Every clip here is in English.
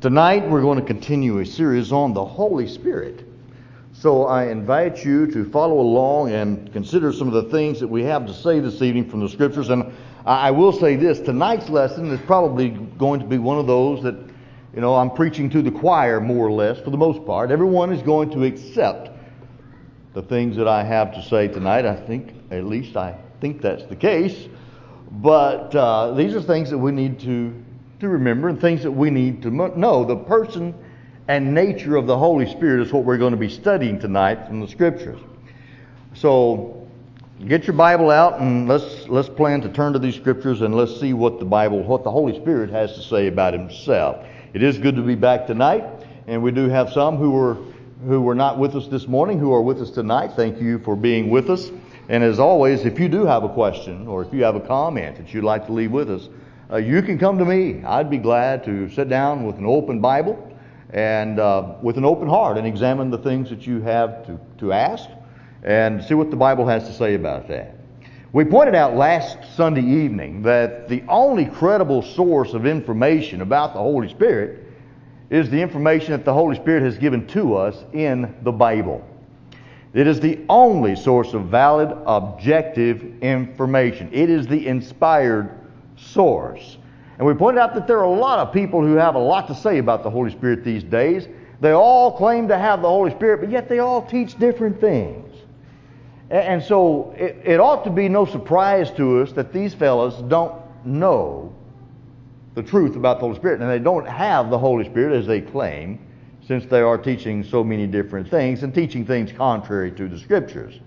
Tonight we're going to continue a series on the Holy Spirit. So I invite you to follow along and consider some of the things that we have to say this evening from the scriptures. And I will say this tonight's lesson is probably going to be one of those that, you know, I'm preaching to the choir more or less for the most part. Everyone is going to accept the things that I have to say tonight. I think, at least I think that's the case. But uh, these are things that we need to to remember and things that we need to know. The person and nature of the Holy Spirit is what we're going to be studying tonight from the Scriptures. So get your Bible out and let's let's plan to turn to these Scriptures and let's see what the Bible, what the Holy Spirit has to say about Himself. It is good to be back tonight, and we do have some who were who were not with us this morning who are with us tonight. Thank you for being with us. And as always, if you do have a question or if you have a comment that you'd like to leave with us, uh, you can come to me. I'd be glad to sit down with an open Bible and uh, with an open heart and examine the things that you have to, to ask and see what the Bible has to say about that. We pointed out last Sunday evening that the only credible source of information about the Holy Spirit is the information that the Holy Spirit has given to us in the Bible. It is the only source of valid, objective information. It is the inspired source. And we pointed out that there are a lot of people who have a lot to say about the Holy Spirit these days. They all claim to have the Holy Spirit, but yet they all teach different things. And so it, it ought to be no surprise to us that these fellows don't know the truth about the Holy Spirit, and they don't have the Holy Spirit as they claim, since they are teaching so many different things and teaching things contrary to the Scriptures.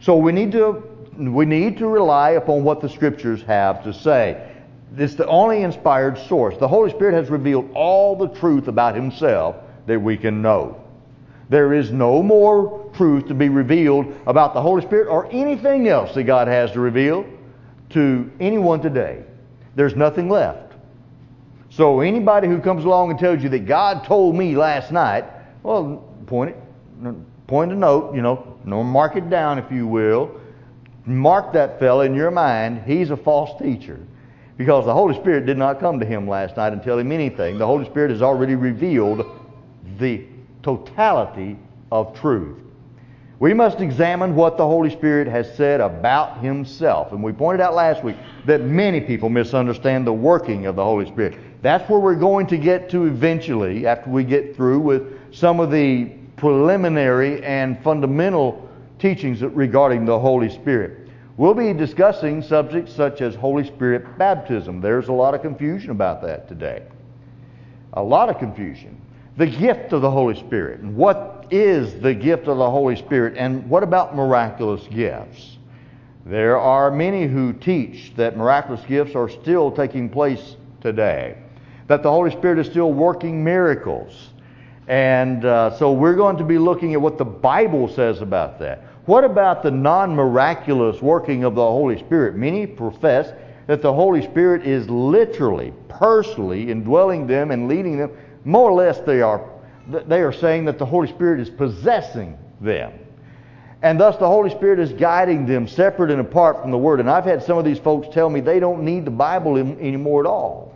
So we need to we need to rely upon what the Scriptures have to say. It's the only inspired source. The Holy Spirit has revealed all the truth about Himself that we can know. There is no more truth to be revealed about the Holy Spirit or anything else that God has to reveal to anyone today. There's nothing left. So anybody who comes along and tells you that God told me last night, well, point it, point a note, you know, mark it down if you will. Mark that fellow in your mind. He's a false teacher. Because the Holy Spirit did not come to him last night and tell him anything. The Holy Spirit has already revealed the totality of truth. We must examine what the Holy Spirit has said about Himself. And we pointed out last week that many people misunderstand the working of the Holy Spirit. That's where we're going to get to eventually after we get through with some of the preliminary and fundamental teachings regarding the Holy Spirit. We'll be discussing subjects such as Holy Spirit baptism. There's a lot of confusion about that today. A lot of confusion. The gift of the Holy Spirit. And what is the gift of the Holy Spirit? And what about miraculous gifts? There are many who teach that miraculous gifts are still taking place today, that the Holy Spirit is still working miracles. And uh, so we're going to be looking at what the Bible says about that. What about the non miraculous working of the Holy Spirit? Many profess that the Holy Spirit is literally, personally indwelling them and leading them. More or less, they are, they are saying that the Holy Spirit is possessing them. And thus, the Holy Spirit is guiding them separate and apart from the Word. And I've had some of these folks tell me they don't need the Bible anymore at all.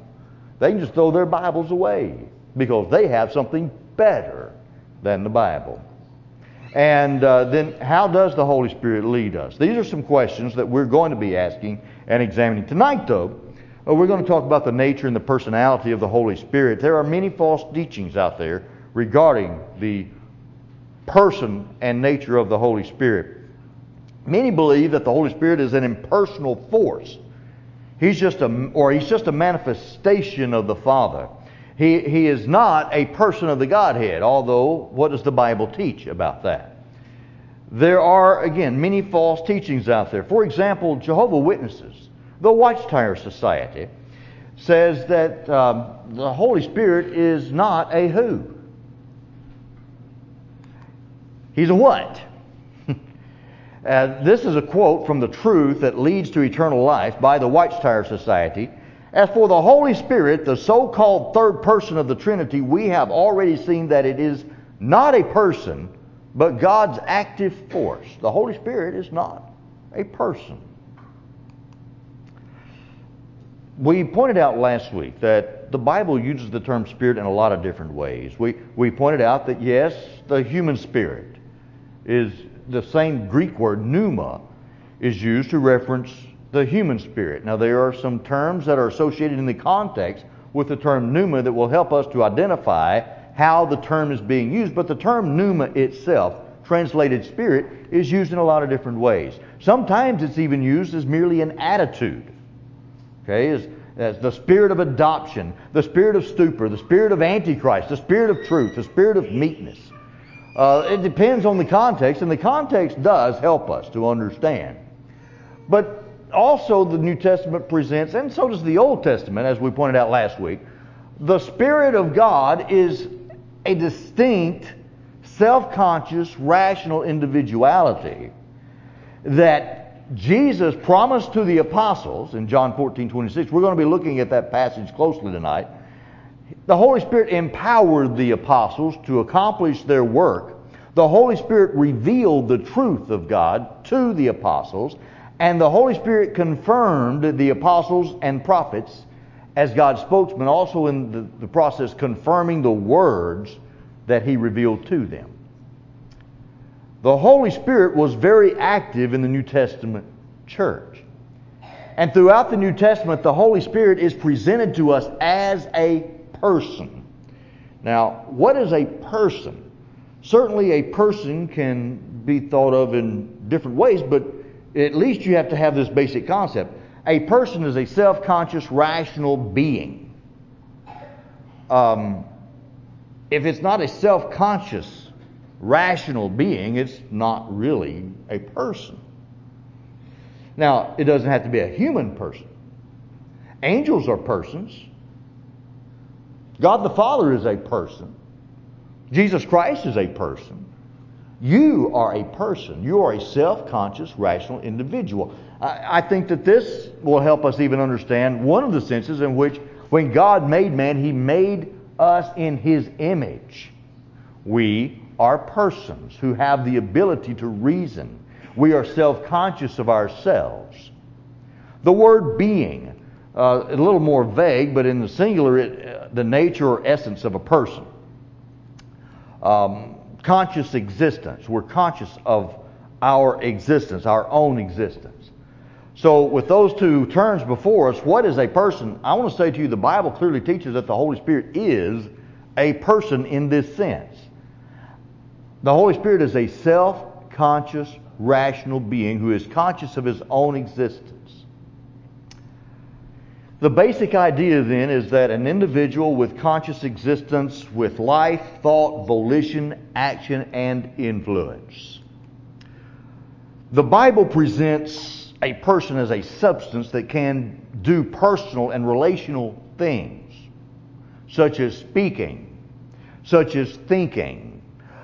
They can just throw their Bibles away because they have something better than the Bible. And uh, then, how does the Holy Spirit lead us? These are some questions that we're going to be asking and examining. Tonight, though, uh, we're going to talk about the nature and the personality of the Holy Spirit. There are many false teachings out there regarding the person and nature of the Holy Spirit. Many believe that the Holy Spirit is an impersonal force. He's just a, or he's just a manifestation of the Father. He, he is not a person of the Godhead, although what does the Bible teach about that? There are, again, many false teachings out there. For example, Jehovah Witnesses, the Watchtower Society, says that um, the Holy Spirit is not a who. He's a what? uh, this is a quote from The Truth That Leads to Eternal Life by the Watchtower Society. As for the Holy Spirit, the so called third person of the Trinity, we have already seen that it is not a person, but God's active force. The Holy Spirit is not a person. We pointed out last week that the Bible uses the term spirit in a lot of different ways. We, we pointed out that yes, the human spirit is the same Greek word, pneuma, is used to reference the human spirit. Now, there are some terms that are associated in the context with the term pneuma that will help us to identify how the term is being used, but the term pneuma itself, translated spirit, is used in a lot of different ways. Sometimes it's even used as merely an attitude. Okay, as, as the spirit of adoption, the spirit of stupor, the spirit of antichrist, the spirit of truth, the spirit of meekness. Uh, it depends on the context, and the context does help us to understand. But also, the New Testament presents, and so does the Old Testament, as we pointed out last week, the Spirit of God is a distinct, self conscious, rational individuality that Jesus promised to the apostles in John 14 26. We're going to be looking at that passage closely tonight. The Holy Spirit empowered the apostles to accomplish their work. The Holy Spirit revealed the truth of God to the apostles, and the Holy Spirit confirmed the apostles and prophets as God's spokesman, also in the, the process confirming the words that He revealed to them. The Holy Spirit was very active in the New Testament church. And throughout the New Testament, the Holy Spirit is presented to us as a person. Now, what is a person? Certainly, a person can be thought of in different ways, but at least you have to have this basic concept a person is a self conscious, rational being. Um, if it's not a self conscious, rational being, it's not really a person. Now, it doesn't have to be a human person. Angels are persons. God the Father is a person. Jesus Christ is a person. You are a person. You are a self conscious, rational individual. I, I think that this will help us even understand one of the senses in which, when God made man, he made us in his image. We are persons who have the ability to reason. We are self conscious of ourselves. The word being, uh, a little more vague, but in the singular, it, uh, the nature or essence of a person. Um, conscious existence. We're conscious of our existence, our own existence. So, with those two terms before us, what is a person? I want to say to you, the Bible clearly teaches that the Holy Spirit is a person in this sense. The Holy Spirit is a self conscious, rational being who is conscious of his own existence. The basic idea then is that an individual with conscious existence, with life, thought, volition, action, and influence. The Bible presents a person as a substance that can do personal and relational things, such as speaking, such as thinking,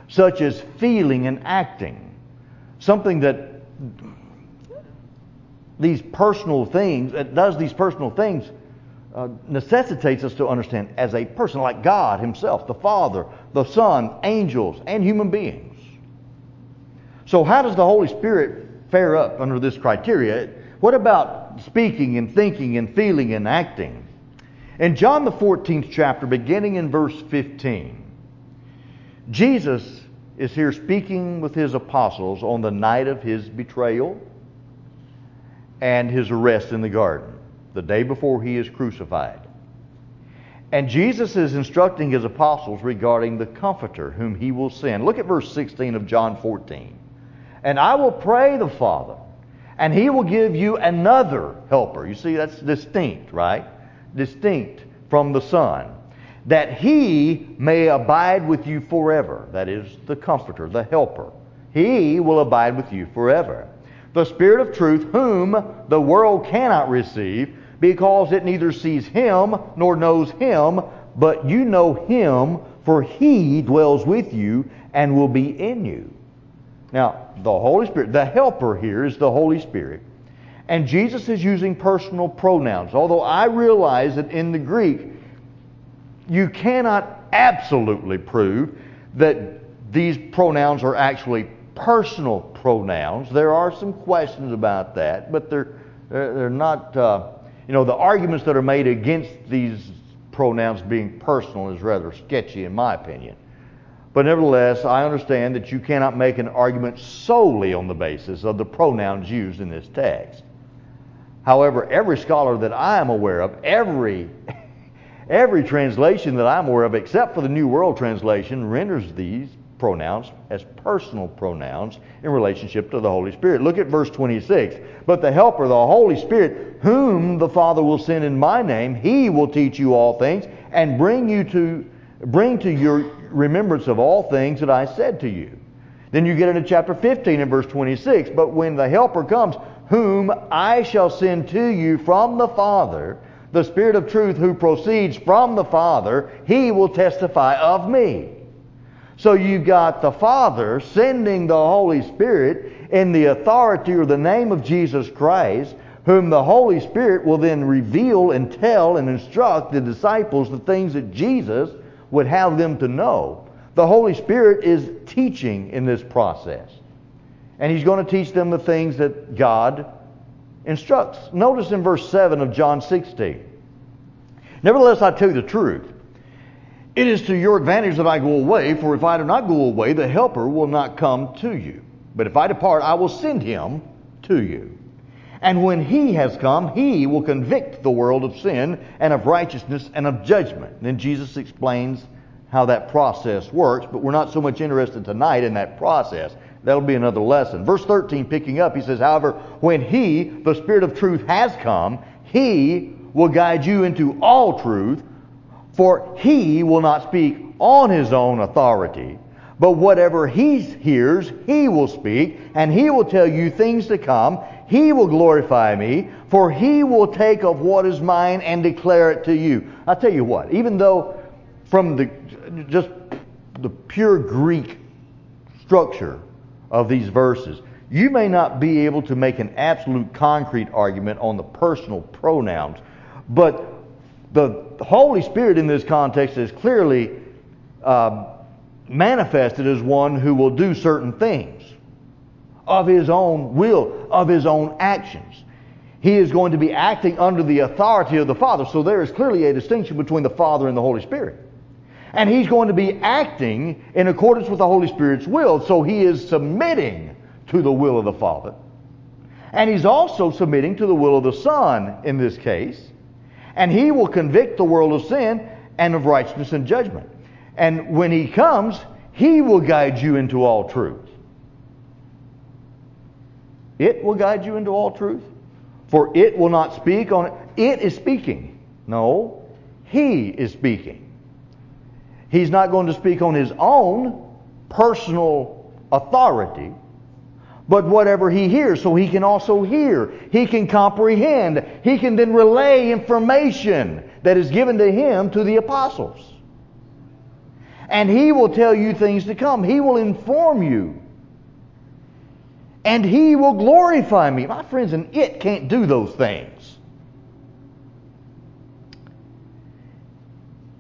such as feeling and acting. Something that these personal things, it does these personal things, uh, necessitates us to understand as a person, like God Himself, the Father, the Son, angels, and human beings. So, how does the Holy Spirit fare up under this criteria? What about speaking and thinking and feeling and acting? In John the 14th chapter, beginning in verse 15, Jesus is here speaking with his apostles on the night of his betrayal and his arrest in the garden, the day before he is crucified. And Jesus is instructing his apostles regarding the Comforter whom he will send. Look at verse 16 of John 14. And I will pray the Father, and he will give you another helper. You see, that's distinct, right? Distinct from the Son. That he may abide with you forever. That is the Comforter, the Helper. He will abide with you forever the Spirit of truth, whom the world cannot receive, because it neither sees him nor knows him, but you know him, for he dwells with you and will be in you. Now, the Holy Spirit, the helper here is the Holy Spirit. And Jesus is using personal pronouns, although I realize that in the Greek, you cannot absolutely prove that these pronouns are actually personal pronouns. There are some questions about that, but they're, they're, they're not, uh, you know, the arguments that are made against these pronouns being personal is rather sketchy in my opinion. But nevertheless, I understand that you cannot make an argument solely on the basis of the pronouns used in this text. However, every scholar that I am aware of, every every translation that I'm aware of, except for the New World Translation, renders these pronouns as personal pronouns in relationship to the Holy Spirit. Look at verse 26. But the Helper, the Holy Spirit, whom the Father will send in my name, he will teach you all things and bring you to bring to your remembrance of all things that I said to you. Then you get into chapter 15 and verse 26. But when the Helper comes, whom I shall send to you from the Father, the Spirit of truth who proceeds from the Father, he will testify of me. So you've got the Father sending the Holy Spirit in the authority or the name of Jesus Christ, whom the Holy Spirit will then reveal and tell and instruct the disciples the things that Jesus would have them to know. The Holy Spirit is teaching in this process. And He's going to teach them the things that God instructs. Notice in verse 7 of John 16. Nevertheless, I tell you the truth. It is to your advantage that I go away, for if I do not go away, the Helper will not come to you. But if I depart, I will send him to you. And when he has come, he will convict the world of sin and of righteousness and of judgment. Then Jesus explains how that process works, but we're not so much interested tonight in that process. That'll be another lesson. Verse 13, picking up, he says, However, when he, the Spirit of truth, has come, he will guide you into all truth for he will not speak on his own authority, but whatever he hears, he will speak, and he will tell you things to come. He will glorify me, for he will take of what is mine and declare it to you. I'll tell you what, even though from the just the pure Greek structure of these verses, you may not be able to make an absolute concrete argument on the personal pronouns, but the Holy Spirit in this context is clearly uh, manifested as one who will do certain things of his own will, of his own actions. He is going to be acting under the authority of the Father. So there is clearly a distinction between the Father and the Holy Spirit. And he's going to be acting in accordance with the Holy Spirit's will. So he is submitting to the will of the Father. And he's also submitting to the will of the Son in this case and he will convict the world of sin and of righteousness and judgment. And when he comes, he will guide you into all truth. It will guide you into all truth. For it will not speak on it. It is speaking. No, he is speaking. He's not going to speak on his own personal authority but whatever he hears, so he can also hear. He can comprehend. He can then relay information that is given to him to the apostles. And he will tell you things to come. He will inform you. And he will glorify me. My friends, and it can't do those things.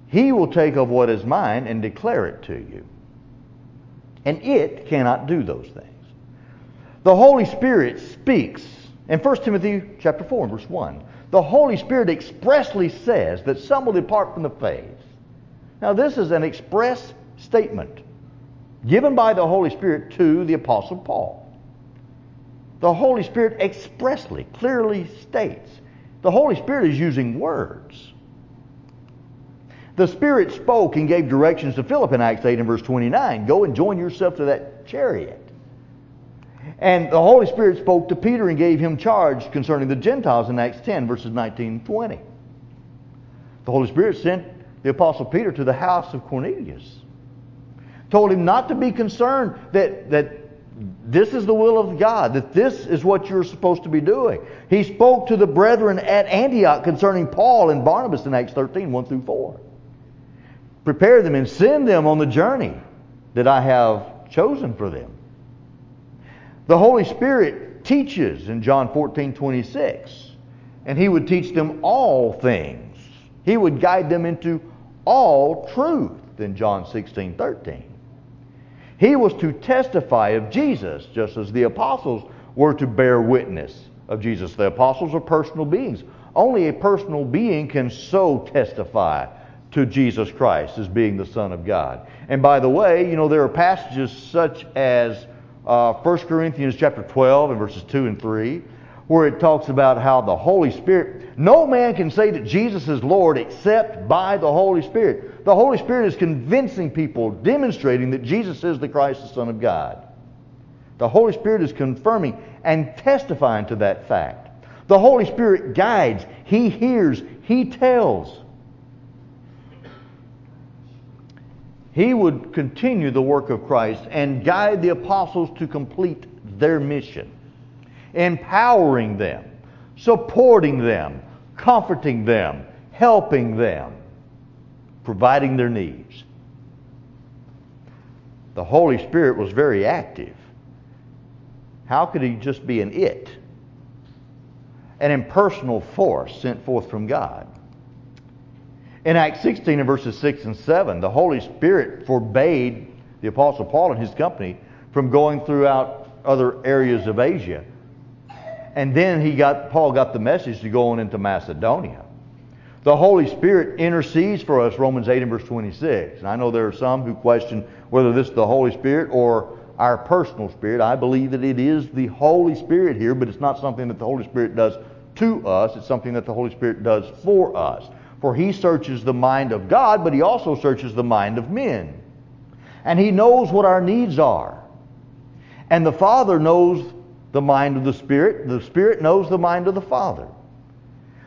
He will take of what is mine and declare it to you. And it cannot do those things. The Holy Spirit speaks. In 1 Timothy chapter 4 verse 1, the Holy Spirit expressly says that some will depart from the faith. Now this is an express statement given by the Holy Spirit to the Apostle Paul. The Holy Spirit expressly, clearly states. The Holy Spirit is using words. The Spirit spoke and gave directions to Philip in Acts 8 and verse 29. Go and join yourself to that chariot. And the Holy Spirit spoke to Peter and gave him charge concerning the Gentiles in Acts 10, verses 19 and 20. The Holy Spirit sent the Apostle Peter to the house of Cornelius. Told him not to be concerned that, that this is the will of God, that this is what you're supposed to be doing. He spoke to the brethren at Antioch concerning Paul and Barnabas in Acts 13, 1 through 4. Prepare them and send them on the journey that I have chosen for them. The Holy Spirit teaches in John 14, 26. And he would teach them all things. He would guide them into all truth in John 16, 13. He was to testify of Jesus, just as the apostles were to bear witness of Jesus. The apostles are personal beings. Only a personal being can so testify to Jesus Christ as being the Son of God. And by the way, you know, there are passages such as uh, 1 Corinthians chapter 12 and verses 2 and 3, where it talks about how the Holy Spirit, no man can say that Jesus is Lord except by the Holy Spirit. The Holy Spirit is convincing people, demonstrating that Jesus is the Christ, the Son of God. The Holy Spirit is confirming and testifying to that fact. The Holy Spirit guides, He hears, He tells. He would continue the work of Christ and guide the apostles to complete their mission, empowering them, supporting them, comforting them, helping them, providing their needs. The Holy Spirit was very active. How could he just be an it? An impersonal force sent forth from God. In Acts 16 and verses 6 and 7, the Holy Spirit forbade the Apostle Paul and his company from going throughout other areas of Asia. And then he got Paul got the message to go on into Macedonia. The Holy Spirit intercedes for us, Romans 8 and verse 26. And I know there are some who question whether this is the Holy Spirit or our personal spirit. I believe that it is the Holy Spirit here, but it's not something that the Holy Spirit does to us. It's something that the Holy Spirit does for us. For he searches the mind of God, but he also searches the mind of men. And he knows what our needs are. And the Father knows the mind of the Spirit. The Spirit knows the mind of the Father.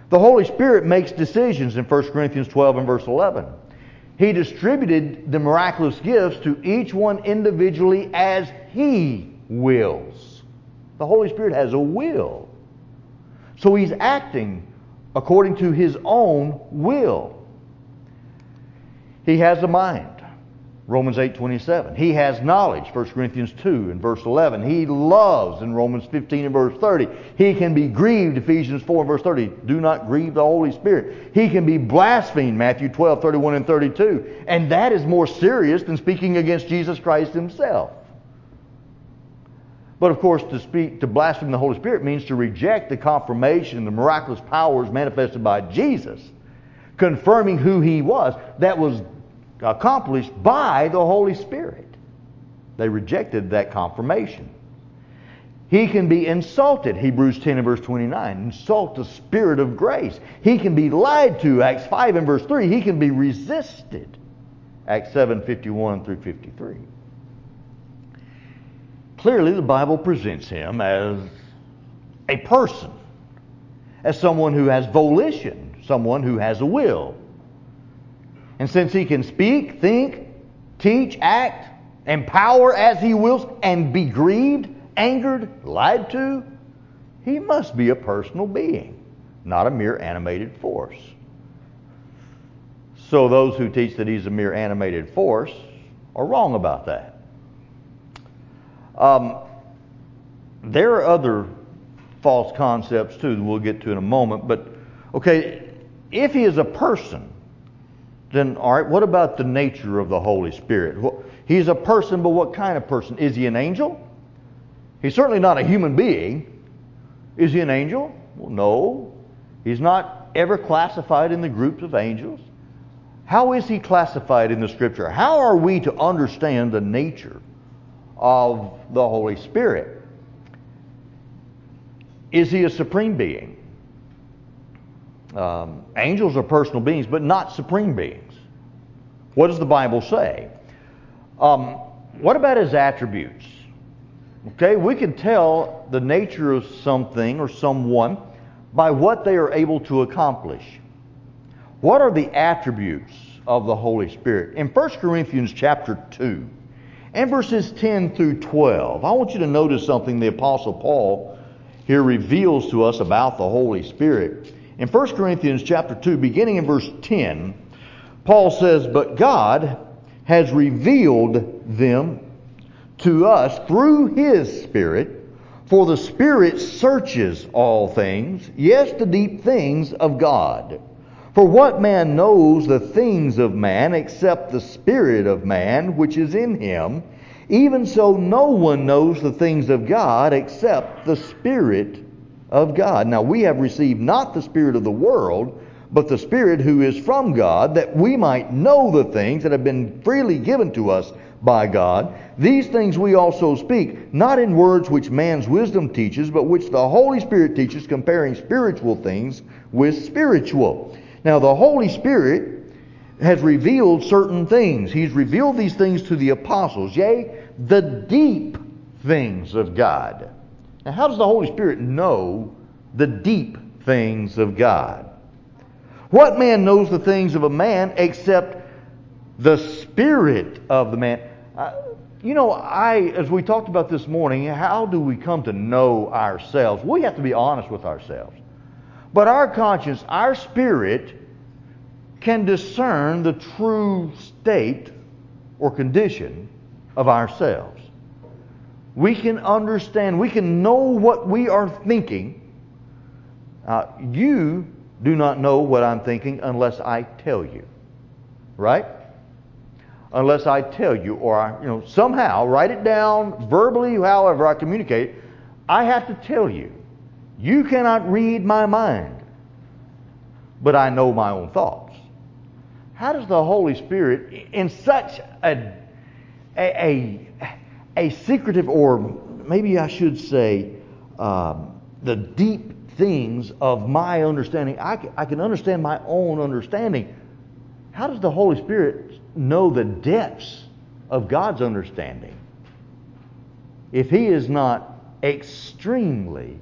The Holy Spirit makes decisions in 1 Corinthians 12 and verse 11. He distributed the miraculous gifts to each one individually as He wills. The Holy Spirit has a will. So He's acting according to his own will. He has a mind. Romans 8:27. He has knowledge, 1 Corinthians 2 and verse 11. He loves in Romans 15 and verse 30. He can be grieved, Ephesians 4 and verse 30. Do not grieve the Holy Spirit. He can be blasphemed, Matthew 12, 31 and 32. And that is more serious than speaking against Jesus Christ himself. But of course, to speak, to blaspheme the Holy Spirit means to reject the confirmation, the miraculous powers manifested by Jesus, confirming who he was, that was accomplished by the Holy Spirit. They rejected that confirmation. He can be insulted, Hebrews 10 and verse 29. Insult the Spirit of grace. He can be lied to, Acts 5 and verse 3. He can be resisted, Acts 7 51 through 53. Clearly, the Bible presents him as a person, as someone who has volition, someone who has a will. And since he can speak, think, teach, act, empower as he wills, and be grieved, angered, lied to, he must be a personal being, not a mere animated force. So those who teach that he's a mere animated force are wrong about that. Um, there are other false concepts too that we'll get to in a moment. But okay, if he is a person, then all right, what about the nature of the Holy Spirit? Well, he's a person, but what kind of person? Is he an angel? He's certainly not a human being. Is he an angel? Well, no. He's not ever classified in the groups of angels. How is he classified in the scripture? How are we to understand the nature of the Holy Spirit. Is he a supreme being? Um, angels are personal beings, but not supreme beings. What does the Bible say? Um, what about his attributes? Okay, we can tell the nature of something or someone by what they are able to accomplish. What are the attributes of the Holy Spirit? In 1 Corinthians chapter 2, and verses 10 through 12. I want you to notice something the Apostle Paul here reveals to us about the Holy Spirit. In 1 Corinthians chapter 2, beginning in verse 10, Paul says, But God has revealed them to us through his Spirit, for the Spirit searches all things, yes, the deep things of God. For what man knows the things of man except the Spirit of man which is in him? Even so, no one knows the things of God except the Spirit of God. Now, we have received not the Spirit of the world, but the Spirit who is from God, that we might know the things that have been freely given to us by God. These things we also speak, not in words which man's wisdom teaches, but which the Holy Spirit teaches, comparing spiritual things with spiritual. Now, the Holy Spirit has revealed certain things. He's revealed these things to the apostles, yea, the deep things of God. Now, how does the Holy Spirit know the deep things of God? What man knows the things of a man except the spirit of the man? Uh, you know, I, as we talked about this morning, how do we come to know ourselves? We have to be honest with ourselves. But our conscience, our spirit, can discern the true state or condition of ourselves. We can understand, we can know what we are thinking. Uh, you do not know what I'm thinking unless I tell you. Right? Unless I tell you, or I, you know, somehow write it down verbally, however I communicate. I have to tell you. You cannot read my mind, but I know my own thoughts. How does the Holy Spirit, in such a, a, a, a secretive, or maybe I should say, um, the deep things of my understanding, I can, I can understand my own understanding. How does the Holy Spirit know the depths of God's understanding if He is not extremely,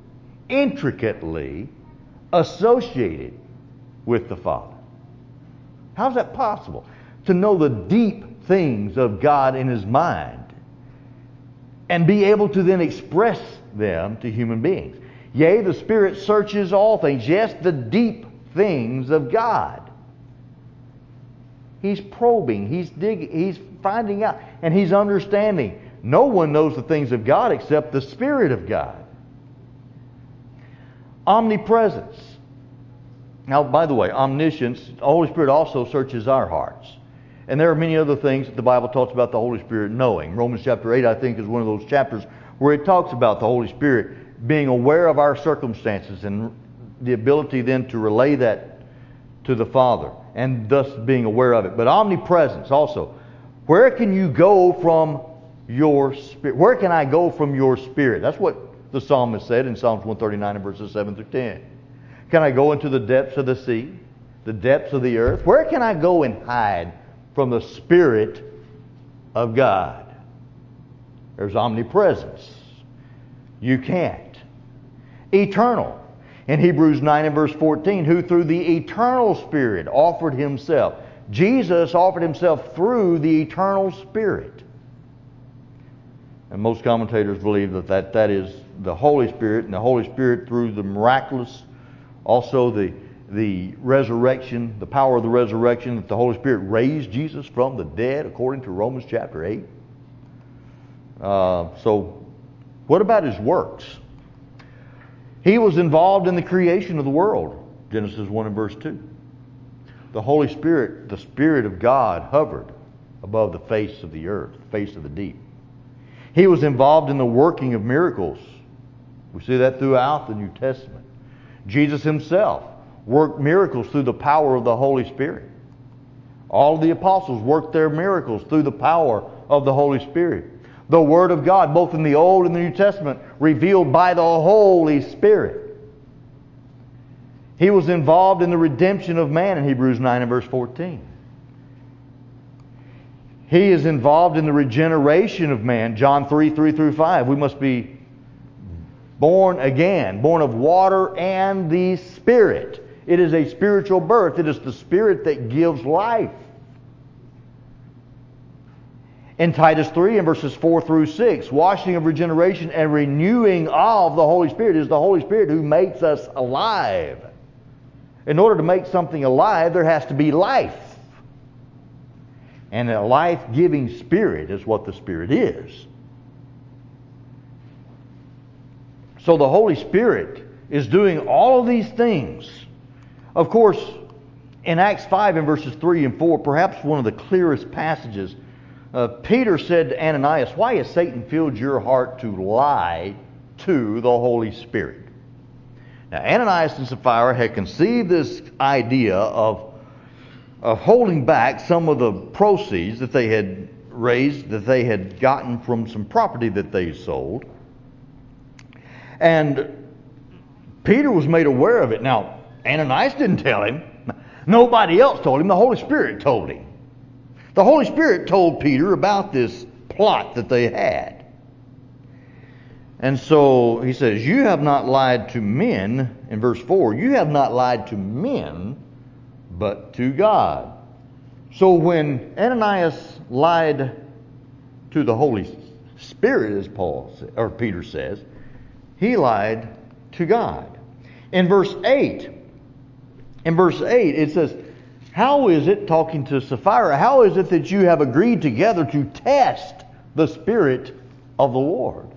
intricately associated with the Father? How's that possible? To know the deep things of God in his mind and be able to then express them to human beings. Yea, the Spirit searches all things. Yes, the deep things of God. He's probing, he's digging, he's finding out, and he's understanding. No one knows the things of God except the Spirit of God. Omnipresence. Now, by the way, omniscience, the Holy Spirit also searches our hearts. And there are many other things that the Bible talks about the Holy Spirit knowing. Romans chapter 8, I think, is one of those chapters where it talks about the Holy Spirit being aware of our circumstances and the ability then to relay that to the Father and thus being aware of it. But omnipresence also. Where can you go from your spirit? Where can I go from your spirit? That's what the psalmist said in Psalms 139 and verses 7 through 10. Can I go into the depths of the sea? The depths of the earth? Where can I go and hide from the Spirit of God? There's omnipresence. You can't. Eternal. In Hebrews 9 and verse 14, who through the eternal Spirit offered himself. Jesus offered himself through the eternal Spirit. And most commentators believe that that, that is the Holy Spirit, and the Holy Spirit through the miraculous also, the, the resurrection, the power of the resurrection, that the Holy Spirit raised Jesus from the dead, according to Romans chapter 8. Uh, so, what about his works? He was involved in the creation of the world, Genesis 1 and verse 2. The Holy Spirit, the Spirit of God, hovered above the face of the earth, the face of the deep. He was involved in the working of miracles. We see that throughout the New Testament. Jesus himself worked miracles through the power of the Holy Spirit. All the apostles worked their miracles through the power of the Holy Spirit. The Word of God, both in the Old and the New Testament, revealed by the Holy Spirit. He was involved in the redemption of man in Hebrews 9 and verse 14. He is involved in the regeneration of man, John 3 3 through 5. We must be born again, born of water and the Spirit. It is a spiritual birth. It is the Spirit that gives life. In Titus 3 and verses 4 through 6, washing of regeneration and renewing of the Holy Spirit is the Holy Spirit who makes us alive. In order to make something alive, there has to be life. And a life giving spirit is what the Spirit is. So the Holy Spirit is doing all of these things. Of course, in Acts 5 and verses 3 and 4, perhaps one of the clearest passages, uh, Peter said to Ananias, Why has Satan filled your heart to lie to the Holy Spirit? Now, Ananias and Sapphira had conceived this idea of, of holding back some of the proceeds that they had raised, that they had gotten from some property that they sold. And Peter was made aware of it. Now, Ananias didn't tell him. Nobody else told him. The Holy Spirit told him. The Holy Spirit told Peter about this plot that they had. And so he says, You have not lied to men, in verse 4, you have not lied to men, but to God. So when Ananias lied to the Holy Spirit, as Paul or Peter says, he lied to God. In verse 8, in verse 8, it says, How is it, talking to Sapphira, how is it that you have agreed together to test the Spirit of the Lord?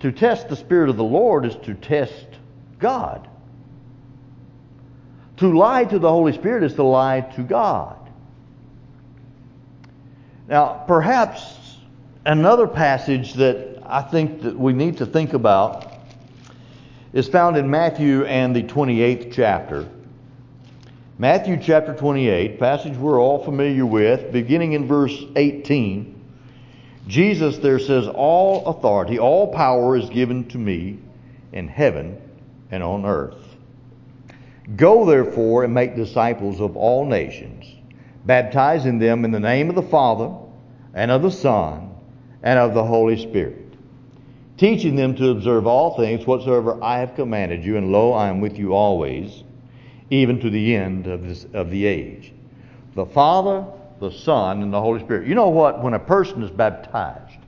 To test the Spirit of the Lord is to test God. To lie to the Holy Spirit is to lie to God. Now, perhaps another passage that I think that we need to think about is found in Matthew and the 28th chapter. Matthew chapter 28, passage we're all familiar with, beginning in verse 18. Jesus there says, All authority, all power is given to me in heaven and on earth. Go therefore and make disciples of all nations, baptizing them in the name of the Father and of the Son and of the Holy Spirit teaching them to observe all things whatsoever I have commanded you, and lo, I am with you always, even to the end of, this, of the age. The Father, the Son, and the Holy Spirit. You know what? When a person is baptized,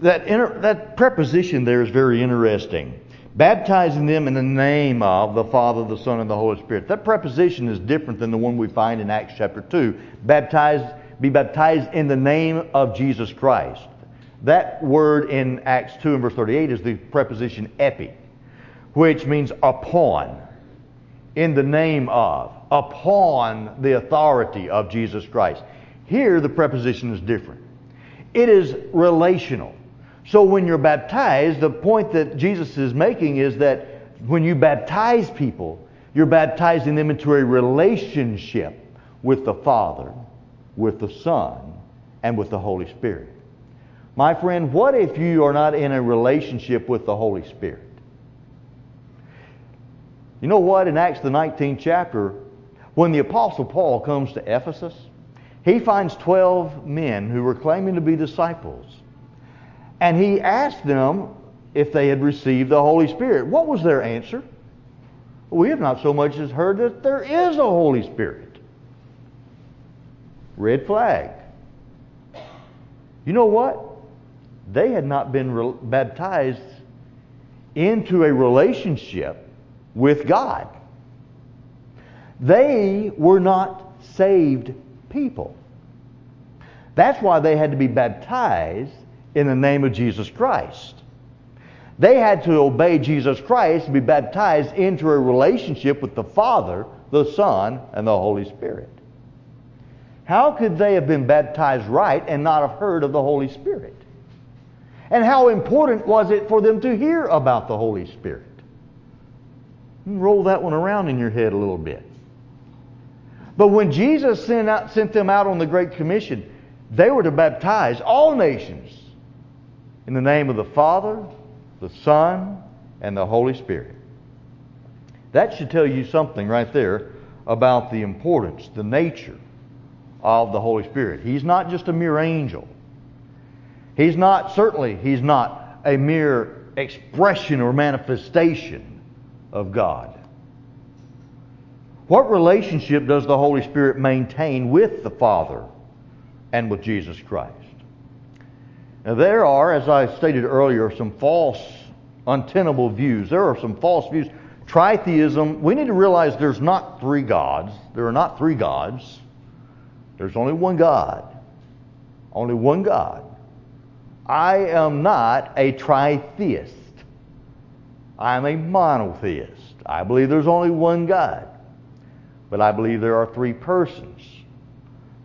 that, inter, that preposition there is very interesting. Baptizing them in the name of the Father, the Son, and the Holy Spirit. That preposition is different than the one we find in Acts chapter 2. Baptized, be baptized in the name of Jesus Christ. That word in Acts 2 and verse 38 is the preposition epi, which means upon, in the name of, upon the authority of Jesus Christ. Here, the preposition is different. It is relational. So when you're baptized, the point that Jesus is making is that when you baptize people, you're baptizing them into a relationship with the Father, with the Son, and with the Holy Spirit. My friend, what if you are not in a relationship with the Holy Spirit? You know what? In Acts the 19th chapter, when the Apostle Paul comes to Ephesus, he finds 12 men who were claiming to be disciples. And he asked them if they had received the Holy Spirit. What was their answer? We have not so much as heard that there is a Holy Spirit. Red flag. You know what? They had not been re- baptized into a relationship with God. They were not saved people. That's why they had to be baptized in the name of Jesus Christ. They had to obey Jesus Christ and be baptized into a relationship with the Father, the Son, and the Holy Spirit. How could they have been baptized right and not have heard of the Holy Spirit? And how important was it for them to hear about the Holy Spirit? Roll that one around in your head a little bit. But when Jesus sent, out, sent them out on the Great Commission, they were to baptize all nations in the name of the Father, the Son, and the Holy Spirit. That should tell you something right there about the importance, the nature of the Holy Spirit. He's not just a mere angel. He's not, certainly, he's not a mere expression or manifestation of God. What relationship does the Holy Spirit maintain with the Father and with Jesus Christ? Now, there are, as I stated earlier, some false, untenable views. There are some false views. Tritheism, we need to realize there's not three gods. There are not three gods. There's only one God. Only one God. I am not a tritheist. I'm a monotheist. I believe there's only one God. But I believe there are three persons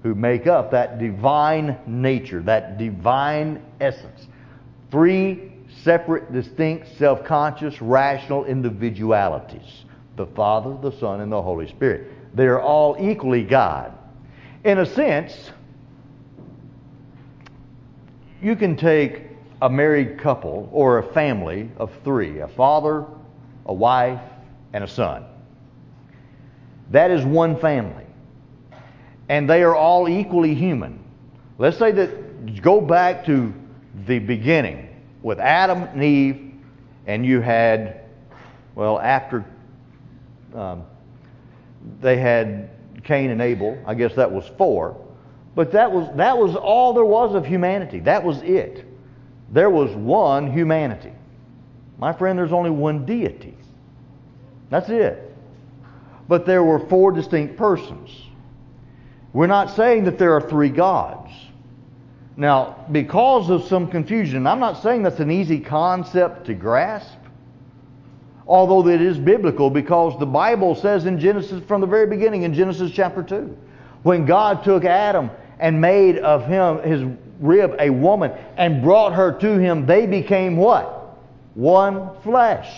who make up that divine nature, that divine essence. Three separate, distinct, self conscious, rational individualities the Father, the Son, and the Holy Spirit. They are all equally God. In a sense, you can take a married couple or a family of three a father, a wife, and a son. That is one family. And they are all equally human. Let's say that go back to the beginning with Adam and Eve, and you had, well, after um, they had Cain and Abel, I guess that was four. But that was, that was all there was of humanity. That was it. There was one humanity. My friend, there's only one deity. That's it. But there were four distinct persons. We're not saying that there are three gods. Now, because of some confusion, I'm not saying that's an easy concept to grasp, although it is biblical because the Bible says in Genesis from the very beginning, in Genesis chapter 2, when God took Adam and made of him, his rib, a woman and brought her to him, they became what? One flesh.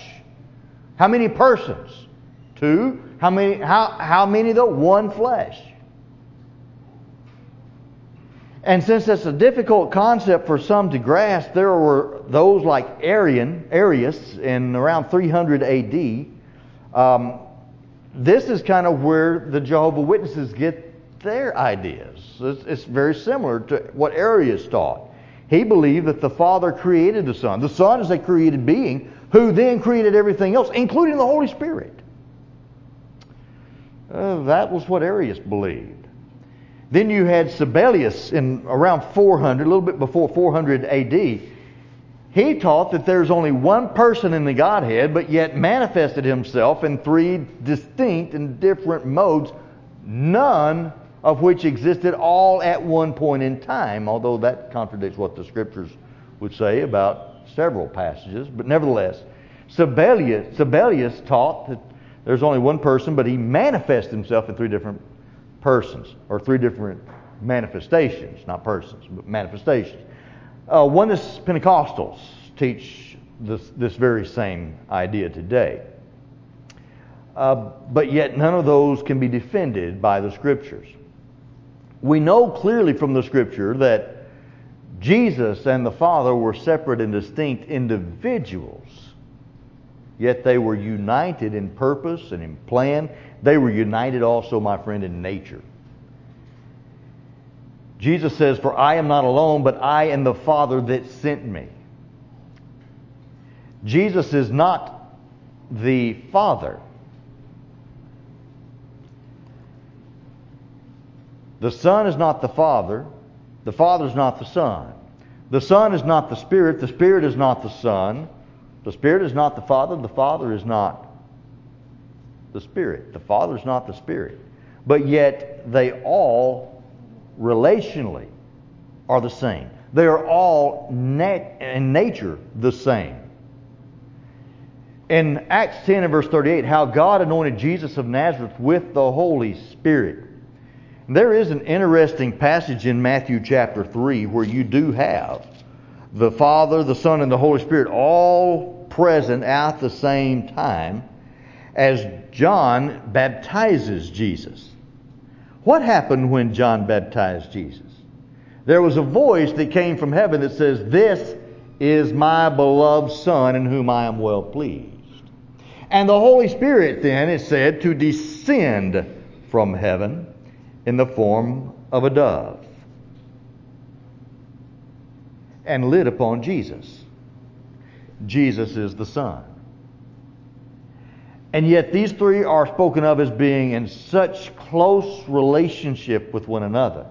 How many persons? Two. How many, how, how many though? One flesh. And since that's a difficult concept for some to grasp, there were those like Arian, Arius in around 300 AD. Um, this is kind of where the Jehovah Witnesses get their ideas. It's, very similar to what Arius taught. He believed that the Father created the Son. The Son is a created being who then created everything else, including the Holy Spirit. Uh, that was what Arius believed. Then you had Sabellius in around 400, a little bit before 400 AD. He taught that there's only one person in the Godhead, but yet manifested himself in three distinct and different modes, none of which existed all at one point in time, although that contradicts what the scriptures would say about several passages. But nevertheless, Sabellius, Sabellius taught that there's only one person, but he manifests himself in three different persons, or three different manifestations, not persons, but manifestations. Uh, Oneness Pentecostals teach this, this very same idea today. Uh, but yet none of those can be defended by the scriptures. We know clearly from the scripture that Jesus and the Father were separate and distinct individuals, yet they were united in purpose and in plan. They were united also, my friend, in nature. Jesus says, For I am not alone, but I and the Father that sent me. Jesus is not the Father. The Son is not the Father. The Father is not the Son. The Son is not the Spirit. The Spirit is not the Son. The Spirit is not the Father. The Father is not the Spirit. The Father is not the Spirit. But yet they all relationally are the same. They are all nat- in nature the same. In Acts 10 and verse 38, how God anointed Jesus of Nazareth with the Holy Spirit there is an interesting passage in Matthew chapter 3 where you do have the Father, the Son, and the Holy Spirit all present at the same time as John baptizes Jesus. What happened when John baptized Jesus? There was a voice that came from heaven that says, This is my beloved Son in whom I am well pleased. And the Holy Spirit then is said to descend from heaven in the form of a dove and lit upon Jesus. Jesus is the Son. And yet these three are spoken of as being in such close relationship with one another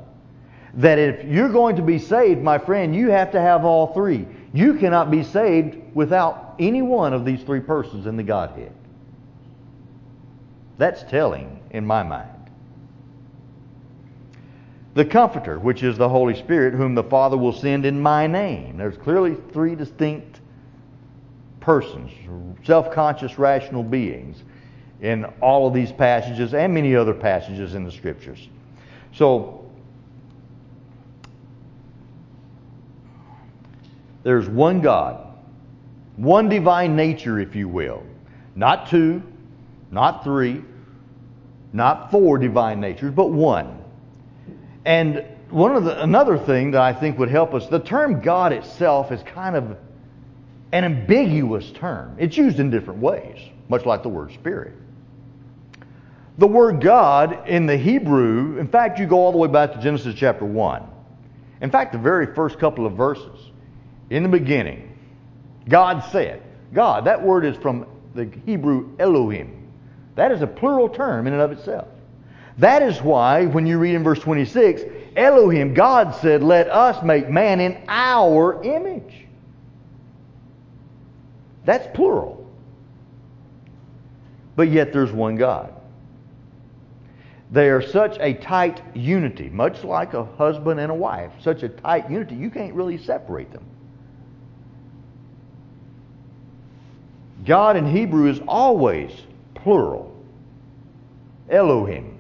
that if you're going to be saved, my friend, you have to have all three. You cannot be saved without any one of these three persons in the Godhead. That's telling in my mind the Comforter, which is the Holy Spirit, whom the Father will send in my name. There's clearly three distinct persons, self conscious, rational beings, in all of these passages and many other passages in the Scriptures. So, there's one God, One divine nature, if you will. Not two, not three, not four divine natures, but one. And one of the, another thing that I think would help us, the term God itself is kind of an ambiguous term. It's used in different ways, much like the word spirit. The word God in the Hebrew, in fact, you go all the way back to Genesis chapter 1. In fact, the very first couple of verses, in the beginning, God said, God, that word is from the Hebrew Elohim. That is a plural term in and of itself. That is why, when you read in verse 26, Elohim, God said, Let us make man in our image. That's plural. But yet there's one God. They are such a tight unity, much like a husband and a wife, such a tight unity, you can't really separate them. God in Hebrew is always plural. Elohim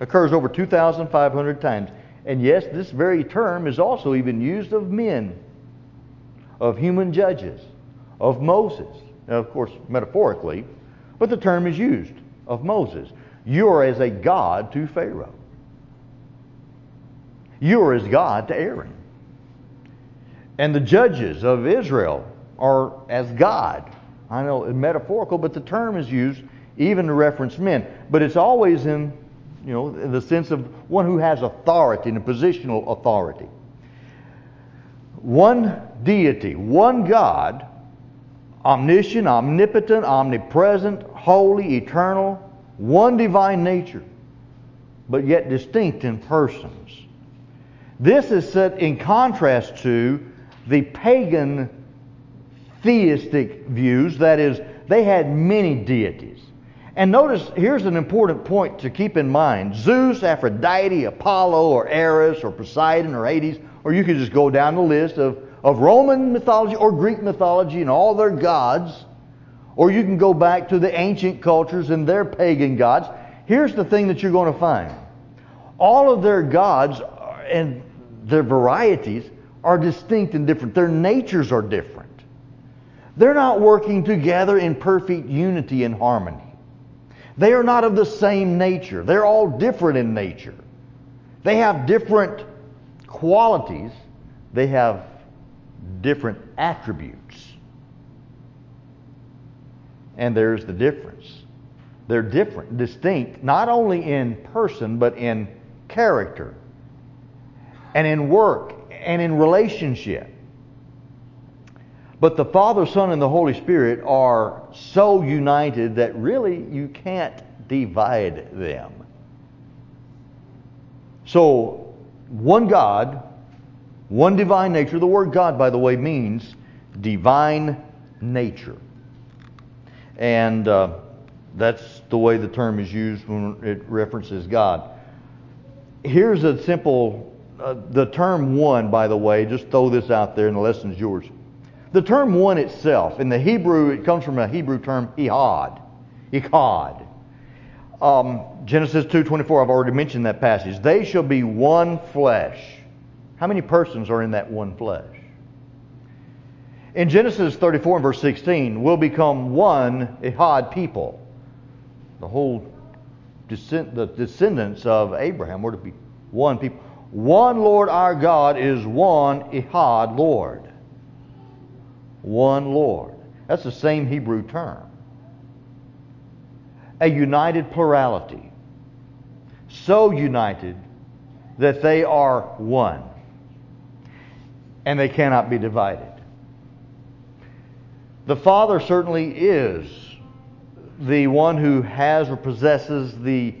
occurs over 2,500 times. And yes, this very term is also even used of men, of human judges, of Moses. Now, of course, metaphorically, but the term is used of Moses. You are as a God to Pharaoh. You are as God to Aaron. And the judges of Israel are as God. I know it's metaphorical, but the term is used even to reference men. But it's always in, you know, in the sense of one who has authority and a positional authority. One deity, one God, omniscient, omnipotent, omnipresent, holy, eternal, one divine nature, but yet distinct in persons. This is set in contrast to the pagan theistic views, that is, they had many deities. And notice, here's an important point to keep in mind Zeus, Aphrodite, Apollo, or Eris, or Poseidon, or Hades, or you could just go down the list of, of Roman mythology or Greek mythology and all their gods or you can go back to the ancient cultures and their pagan gods. Here's the thing that you're going to find all of their gods and their varieties are distinct and different, their natures are different. They're not working together in perfect unity and harmony. They are not of the same nature. They're all different in nature. They have different qualities. They have different attributes. And there's the difference. They're different, distinct, not only in person, but in character, and in work, and in relationship. But the Father, Son, and the Holy Spirit are so united that really you can't divide them. So, one God, one divine nature. The word God, by the way, means divine nature. And uh, that's the way the term is used when it references God. Here's a simple, uh, the term one, by the way, just throw this out there and the lesson's yours. The term one itself, in the Hebrew, it comes from a Hebrew term, ihad. Ichad. Um, Genesis 2.24, I've already mentioned that passage. They shall be one flesh. How many persons are in that one flesh? In Genesis 34 and verse 16, we'll become one Ihad people. The whole descend, the descendants of Abraham were to be one people. One Lord our God is one Ihad Lord. One Lord. That's the same Hebrew term. A united plurality. So united that they are one. And they cannot be divided. The Father certainly is the one who has or possesses the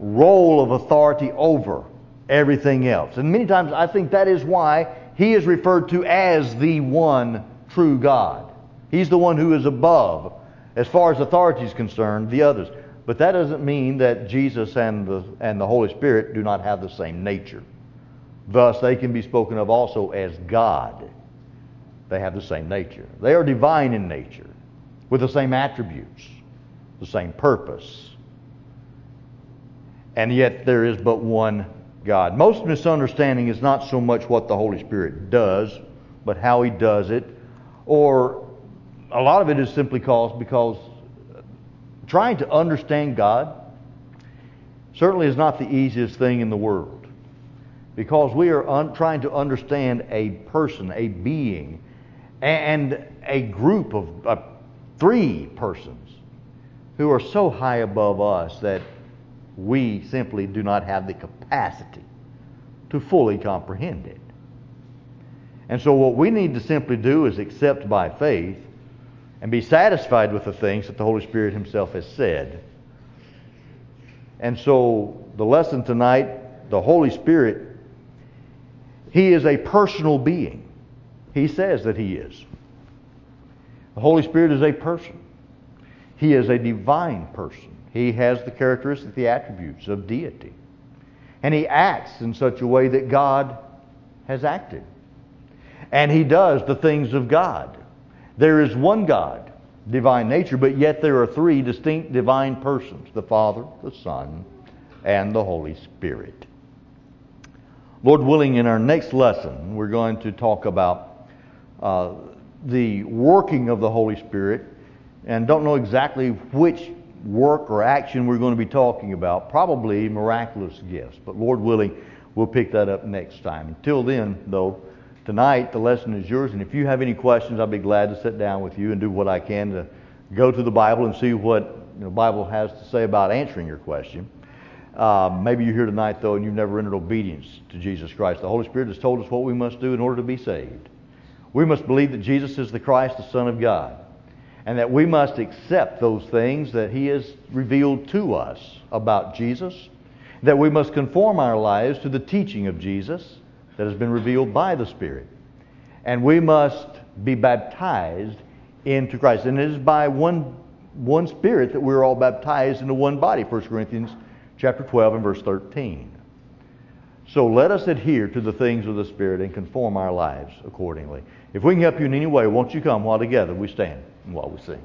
role of authority over everything else. And many times I think that is why he is referred to as the one true God. He's the one who is above, as far as authority is concerned, the others. But that doesn't mean that Jesus and the, and the Holy Spirit do not have the same nature. Thus, they can be spoken of also as God. They have the same nature. They are divine in nature, with the same attributes, the same purpose. And yet there is but one God. Most misunderstanding is not so much what the Holy Spirit does, but how He does it, or a lot of it is simply caused because trying to understand God certainly is not the easiest thing in the world. Because we are un- trying to understand a person, a being, and a group of uh, three persons who are so high above us that we simply do not have the capacity to fully comprehend it. And so, what we need to simply do is accept by faith and be satisfied with the things that the Holy Spirit Himself has said. And so, the lesson tonight, the Holy Spirit, He is a personal being. He says that He is. The Holy Spirit is a person. He is a divine person. He has the characteristics, the attributes of deity. And he acts in such a way that God has acted. And he does the things of God. There is one God, divine nature, but yet there are three distinct divine persons the Father, the Son, and the Holy Spirit. Lord willing, in our next lesson, we're going to talk about uh, the working of the Holy Spirit and don't know exactly which work or action we're going to be talking about. Probably miraculous gifts, but Lord willing, we'll pick that up next time. Until then, though, tonight the lesson is yours, and if you have any questions, I'll be glad to sit down with you and do what I can to go to the Bible and see what the Bible has to say about answering your question. Uh, maybe you're here tonight, though, and you've never entered obedience to Jesus Christ. The Holy Spirit has told us what we must do in order to be saved. We must believe that Jesus is the Christ, the Son of God and that we must accept those things that He has revealed to us about Jesus, that we must conform our lives to the teaching of Jesus that has been revealed by the Spirit. And we must be baptized into Christ. And it is by one, one Spirit that we're all baptized into one body, 1 Corinthians chapter 12 and verse 13. So let us adhere to the things of the Spirit and conform our lives accordingly. If we can help you in any way, won't you come while together we stand and while we sing?